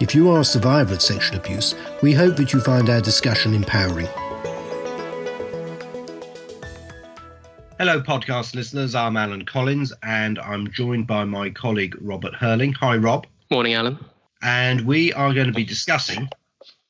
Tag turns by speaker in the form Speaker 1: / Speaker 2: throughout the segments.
Speaker 1: if you are a survivor of sexual abuse, we hope that you find our discussion empowering. Hello, podcast listeners. I'm Alan Collins, and I'm joined by my colleague Robert Hurling. Hi, Rob.
Speaker 2: Morning, Alan.
Speaker 1: And we are going to be discussing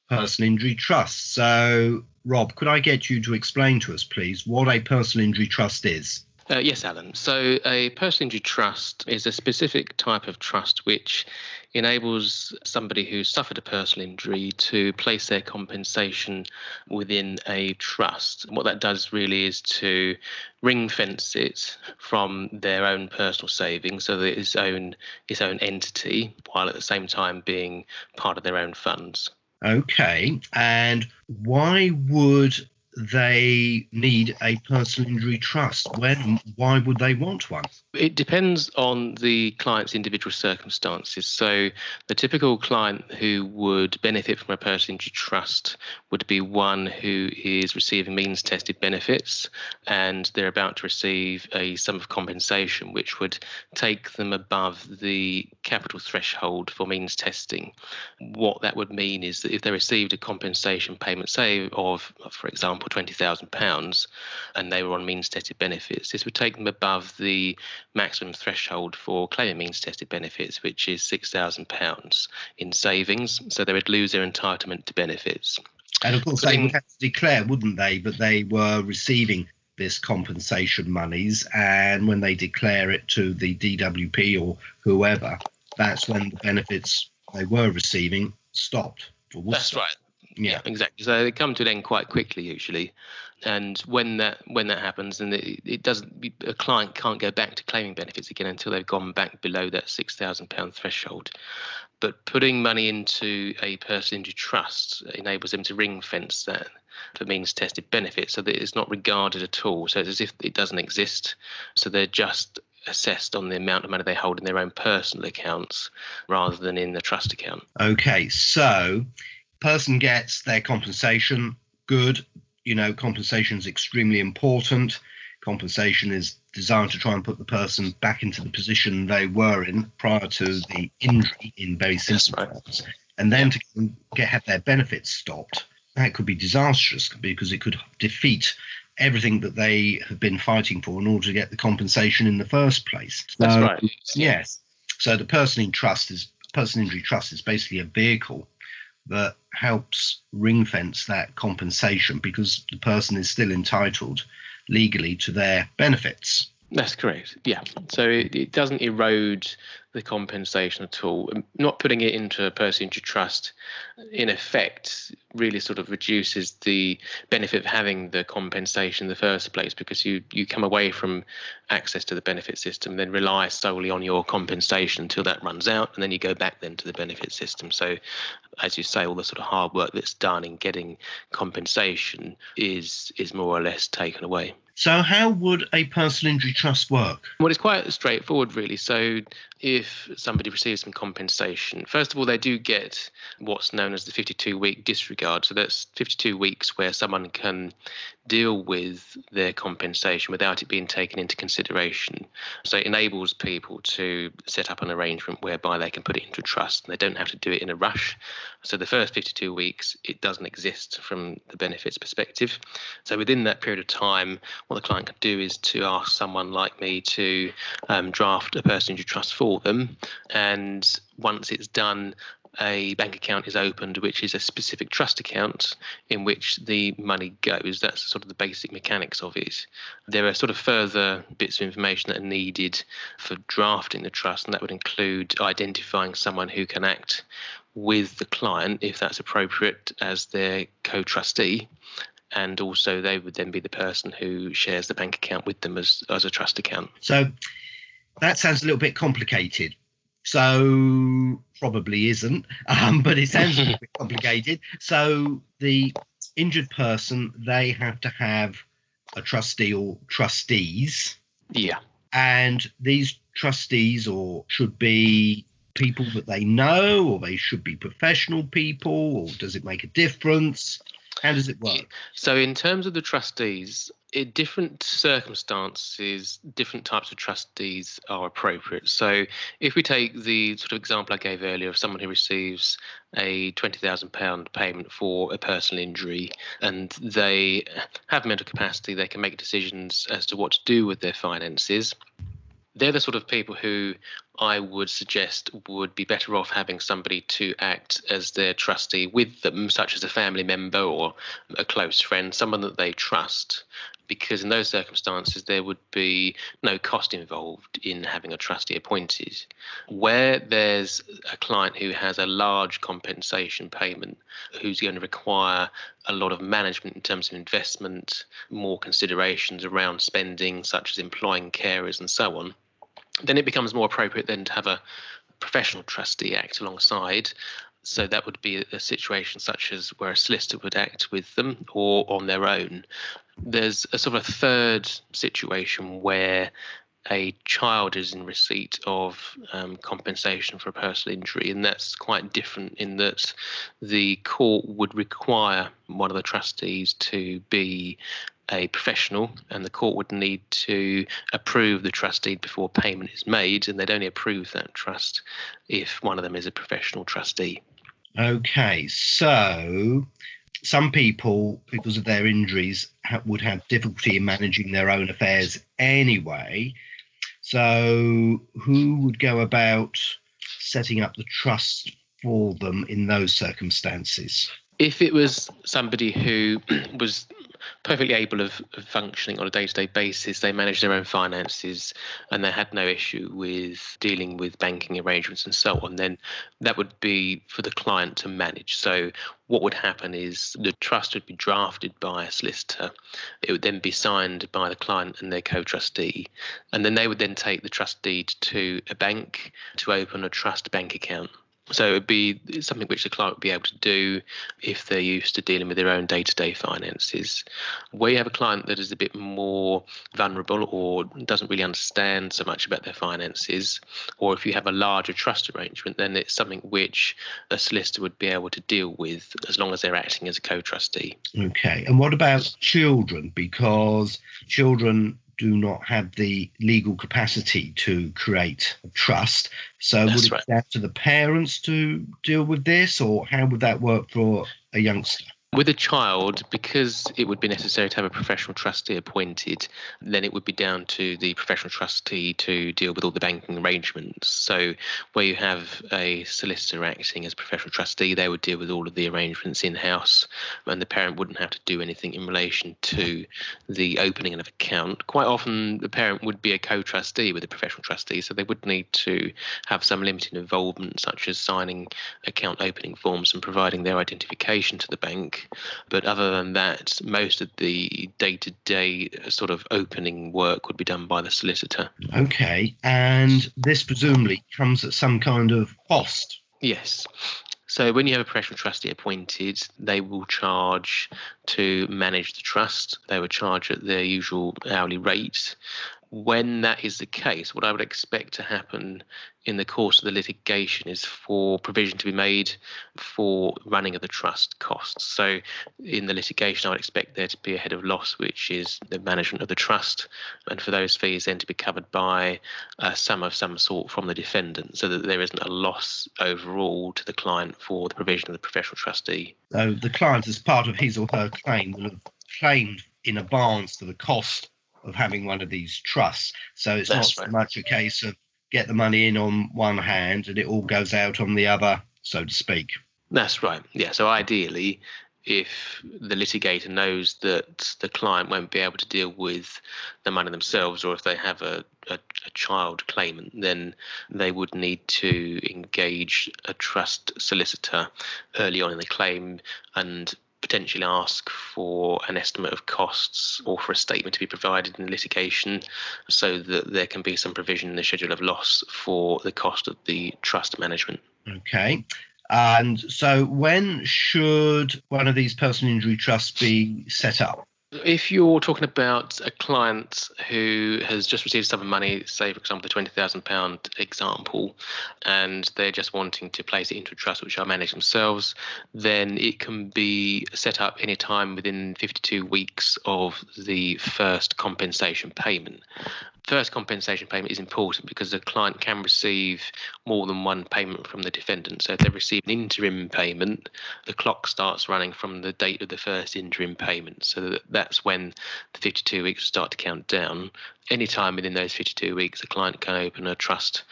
Speaker 1: personal injury trust. So, Rob, could I get you to explain to us, please, what a personal injury trust is?
Speaker 2: Uh, yes, Alan. So, a personal injury trust is a specific type of trust which enables somebody who suffered a personal injury to place their compensation within a trust. What that does really is to ring fence it from their own personal savings, so that its own its own entity, while at the same time being part of their own funds.
Speaker 1: Okay, and why would they need a personal injury trust? When, why would they want one?
Speaker 2: It depends on the client's individual circumstances. So, the typical client who would benefit from a personal injury trust would be one who is receiving means tested benefits and they're about to receive a sum of compensation which would take them above the capital threshold for means testing. What that would mean is that if they received a compensation payment, say, of, for example, for £20,000 and they were on means tested benefits, this would take them above the maximum threshold for claiming means tested benefits, which is £6,000 in savings. So they would lose their entitlement to benefits.
Speaker 1: And of course, they would have to declare, wouldn't they, that they were receiving this compensation monies. And when they declare it to the DWP or whoever, that's when the benefits they were receiving stopped.
Speaker 2: That's right. Yeah. yeah. exactly. So they come to an end quite quickly usually, and when that when that happens, and it, it doesn't, a client can't go back to claiming benefits again until they've gone back below that six thousand pound threshold. But putting money into a personal injury trust enables them to ring fence that for means tested benefits, so that it's not regarded at all. So it's as if it doesn't exist. So they're just assessed on the amount of money they hold in their own personal accounts rather than in the trust account.
Speaker 1: Okay, so person gets their compensation, good. You know, compensation is extremely important. Compensation is designed to try and put the person back into the position they were in prior to the injury, in very simple terms. And then to get have their benefits stopped, that could be disastrous because it could defeat everything that they have been fighting for in order to get the compensation in the first place.
Speaker 2: That's right.
Speaker 1: Yes. So the person in trust is person injury trust is basically a vehicle that helps ring fence that compensation because the person is still entitled legally to their benefits.
Speaker 2: That's correct. Yeah. So it, it doesn't erode the compensation at all. Um, not putting it into a person into trust, in effect, really sort of reduces the benefit of having the compensation in the first place because you, you come away from access to the benefit system, then rely solely on your compensation until that runs out, and then you go back then to the benefit system. So, as you say, all the sort of hard work that's done in getting compensation is is more or less taken away.
Speaker 1: So, how would a personal injury trust work?
Speaker 2: Well, it's quite straightforward, really. So, if somebody receives some compensation, first of all, they do get what's known as the 52 week disregard. So, that's 52 weeks where someone can deal with their compensation without it being taken into consideration. So, it enables people to set up an arrangement whereby they can put it into trust and they don't have to do it in a rush. So, the first 52 weeks, it doesn't exist from the benefits perspective. So, within that period of time, what the client can do is to ask someone like me to um, draft a personal injury trust for them. And once it's done, a bank account is opened, which is a specific trust account in which the money goes. That's sort of the basic mechanics of it. There are sort of further bits of information that are needed for drafting the trust, and that would include identifying someone who can act with the client, if that's appropriate, as their co trustee and also they would then be the person who shares the bank account with them as as a trust account.
Speaker 1: So that sounds a little bit complicated. So probably isn't, um, but it sounds a bit complicated. So the injured person, they have to have a trustee or trustees.
Speaker 2: Yeah.
Speaker 1: And these trustees or should be people that they know or they should be professional people or does it make a difference? How does it work?
Speaker 2: So, in terms of the trustees, in different circumstances, different types of trustees are appropriate. So, if we take the sort of example I gave earlier of someone who receives a £20,000 payment for a personal injury and they have mental capacity, they can make decisions as to what to do with their finances they're the sort of people who I would suggest would be better off having somebody to act as their trustee with them, such as a family member or a close friend, someone that they trust, because in those circumstances there would be no cost involved in having a trustee appointed. Where there's a client who has a large compensation payment, who's going to require a lot of management in terms of investment, more considerations around spending, such as employing carers and so on then it becomes more appropriate then to have a professional trustee act alongside. So that would be a situation such as where a solicitor would act with them or on their own. There's a sort of a third situation where a child is in receipt of um, compensation for a personal injury, and that's quite different in that the court would require one of the trustees to be a professional, and the court would need to approve the trust deed before payment is made, and they'd only approve that trust if one of them is a professional trustee.
Speaker 1: Okay, so some people, because of their injuries, ha- would have difficulty in managing their own affairs anyway. So, who would go about setting up the trust for them in those circumstances?
Speaker 2: If it was somebody who was perfectly able of, functioning on a day-to-day basis. They manage their own finances, and they had no issue with dealing with banking arrangements and so on. Then that would be for the client to manage. So what would happen is the trust would be drafted by a solicitor. It would then be signed by the client and their co-trustee, and then they would then take the trust deed to a bank to open a trust bank account. So it would be something which the client would be able to do if they're used to dealing with their own day to day finances. Where you have a client that is a bit more vulnerable or doesn't really understand so much about their finances, or if you have a larger trust arrangement, then it's something which a solicitor would be able to deal with as long as they're acting as a co trustee.
Speaker 1: Okay. And what about children? Because children do not have the legal capacity to create a trust. So That's would it right. be down to the parents to deal with this, or how would that work for a youngster?
Speaker 2: With a child, because it would be necessary to have a professional trustee appointed, then it would be down to the professional trustee to deal with all the banking arrangements. So, where you have a solicitor acting as professional trustee, they would deal with all of the arrangements in house, and the parent wouldn't have to do anything in relation to the opening of an account. Quite often, the parent would be a co trustee with a professional trustee, so they would need to have some limited involvement, such as signing account opening forms and providing their identification to the bank. But other than that, most of the day to day sort of opening work would be done by the solicitor.
Speaker 1: Okay. And this presumably comes at some kind of cost.
Speaker 2: Yes. So when you have a professional trustee appointed, they will charge to manage the trust. They will charge at their usual hourly rate when that is the case, what I would expect to happen in the course of the litigation is for provision to be made for running of the trust costs. So, in the litigation, I would expect there to be a head of loss, which is the management of the trust, and for those fees then to be covered by uh, a sum of some sort from the defendant, so that there isn't a loss overall to the client for the provision of the professional trustee.
Speaker 1: So, the client, as part of his or her claim, will have claimed in advance for the cost of having one of these trusts. So it's That's not right. so much a case of get the money in on one hand and it all goes out on the other, so to speak.
Speaker 2: That's right. Yeah. So ideally, if the litigator knows that the client won't be able to deal with the money themselves, or if they have a, a, a, child claimant, then they would need to engage a trust solicitor early on in the claim and potentially ask for an estimate of costs or for a statement to be provided in litigation so that there can be some provision in the schedule of loss for the cost of the trust management.
Speaker 1: Okay. And so, when should one of these personal injury trusts be set up?
Speaker 2: If you're talking about a client who has just received some money, say for example the twenty thousand pound example, and they're just wanting to place it into a trust which are managed themselves, then it can be set up any time within 52 weeks of the first compensation payment first compensation payment is important because the client can receive more than one payment from the defendant. So if they receive an interim payment, the clock starts running from the date of the first interim payment. So that's when the 52 weeks start to count down. Anytime within those 52 weeks, the client can open a trust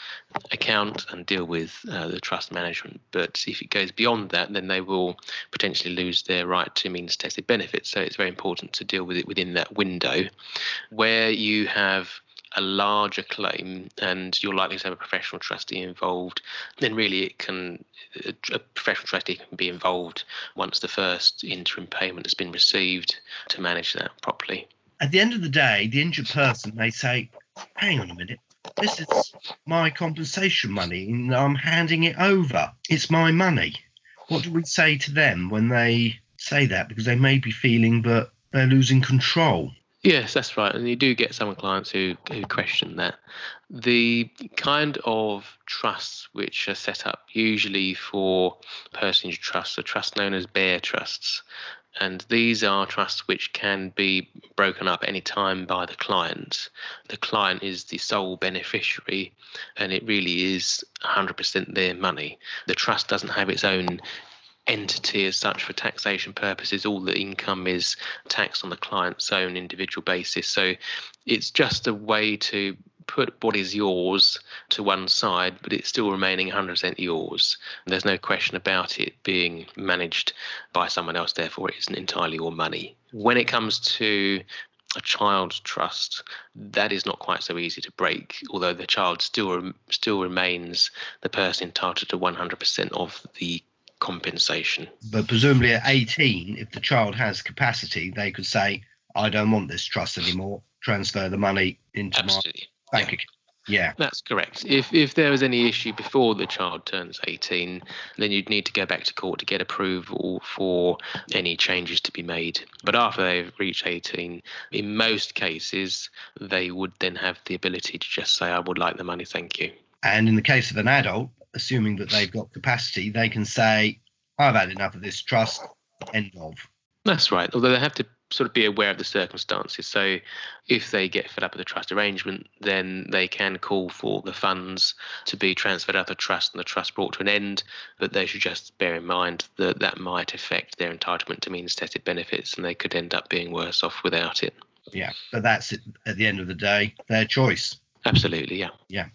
Speaker 2: account and deal with uh, the trust management. But if it goes beyond that, then they will potentially lose their right to means tested benefits. So it's very important to deal with it within that window. Where you have a larger claim and you're likely to have a professional trustee involved, then really it can a professional trustee can be involved once the first interim payment has been received to manage that properly.
Speaker 1: At the end of the day, the injured person may say, "Hang on a minute." This is my compensation money, and I'm handing it over. It's my money. What do we say to them when they say that? Because they may be feeling that they're losing control.
Speaker 2: Yes, that's right. And you do get some clients who, who question that. The kind of trusts which are set up usually for personage trusts are trusts known as bare trusts. And these are trusts which can be broken up any time by the client. The client is the sole beneficiary, and it really is 100% their money. The trust doesn't have its own entity as such for taxation purposes. All the income is taxed on the client's own individual basis. So it's just a way to put what is yours to one side, but it's still remaining 100% yours. There's no question about it being managed by someone else, therefore, it isn't entirely your money. When it comes to a child trust, that is not quite so easy to break. Although the child still still remains the person entitled to 100% of the compensation.
Speaker 1: But presumably at 18, if the child has capacity, they could say, I don't want this trust anymore, transfer the money into Absolutely. my bank yeah. account. Yeah.
Speaker 2: That's correct. If if there was any issue before the child turns 18, then you'd need to go back to court to get approval for any changes to be made. But after they've reached 18, in most cases, they would then have the ability to just say, I would like the money, thank you.
Speaker 1: And in the case of an adult, assuming that they've got capacity, they can say, I've had enough of this trust, end of.
Speaker 2: That's right. Although they have to sort of be aware of the circumstances. So if they get fed up with the trust arrangement, then they can call for the funds to be transferred out of the trust and the trust brought to an end. But they should just bear in mind that that might affect their entitlement to means tested benefits and they could end up being worse off without it.
Speaker 1: Yeah, but that's it, at the end of the day, their choice.
Speaker 2: Absolutely, yeah.
Speaker 1: Yeah.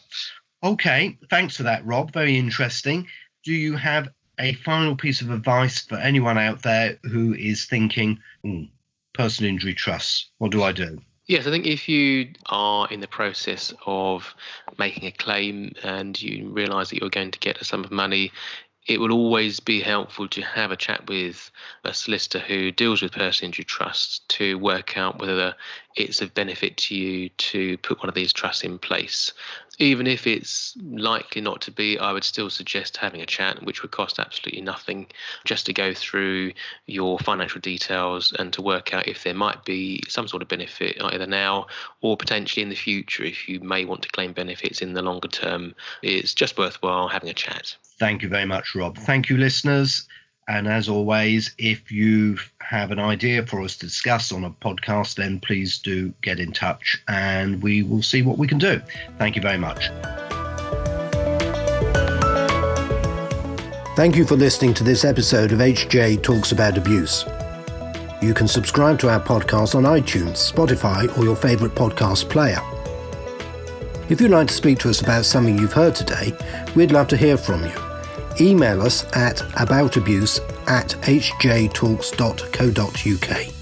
Speaker 1: Okay, thanks for that, Rob. Very interesting. Do you have a final piece of advice for anyone out there who is thinking, hmm, personal injury trusts, what do I do?
Speaker 2: Yes, I think if you are in the process of making a claim and you realise that you're going to get a sum of money, it will always be helpful to have a chat with a solicitor who deals with personal injury trusts to work out whether it's of benefit to you to put one of these trusts in place. Even if it's likely not to be, I would still suggest having a chat, which would cost absolutely nothing, just to go through your financial details and to work out if there might be some sort of benefit either now or potentially in the future if you may want to claim benefits in the longer term. It's just worthwhile having a chat.
Speaker 1: Thank you very much, Rob. Thank you, listeners. And as always, if you have an idea for us to discuss on a podcast, then please do get in touch and we will see what we can do. Thank you very much. Thank you for listening to this episode of HJ Talks About Abuse. You can subscribe to our podcast on iTunes, Spotify, or your favourite podcast player. If you'd like to speak to us about something you've heard today, we'd love to hear from you email us at aboutabuse at hjtalks.co.uk.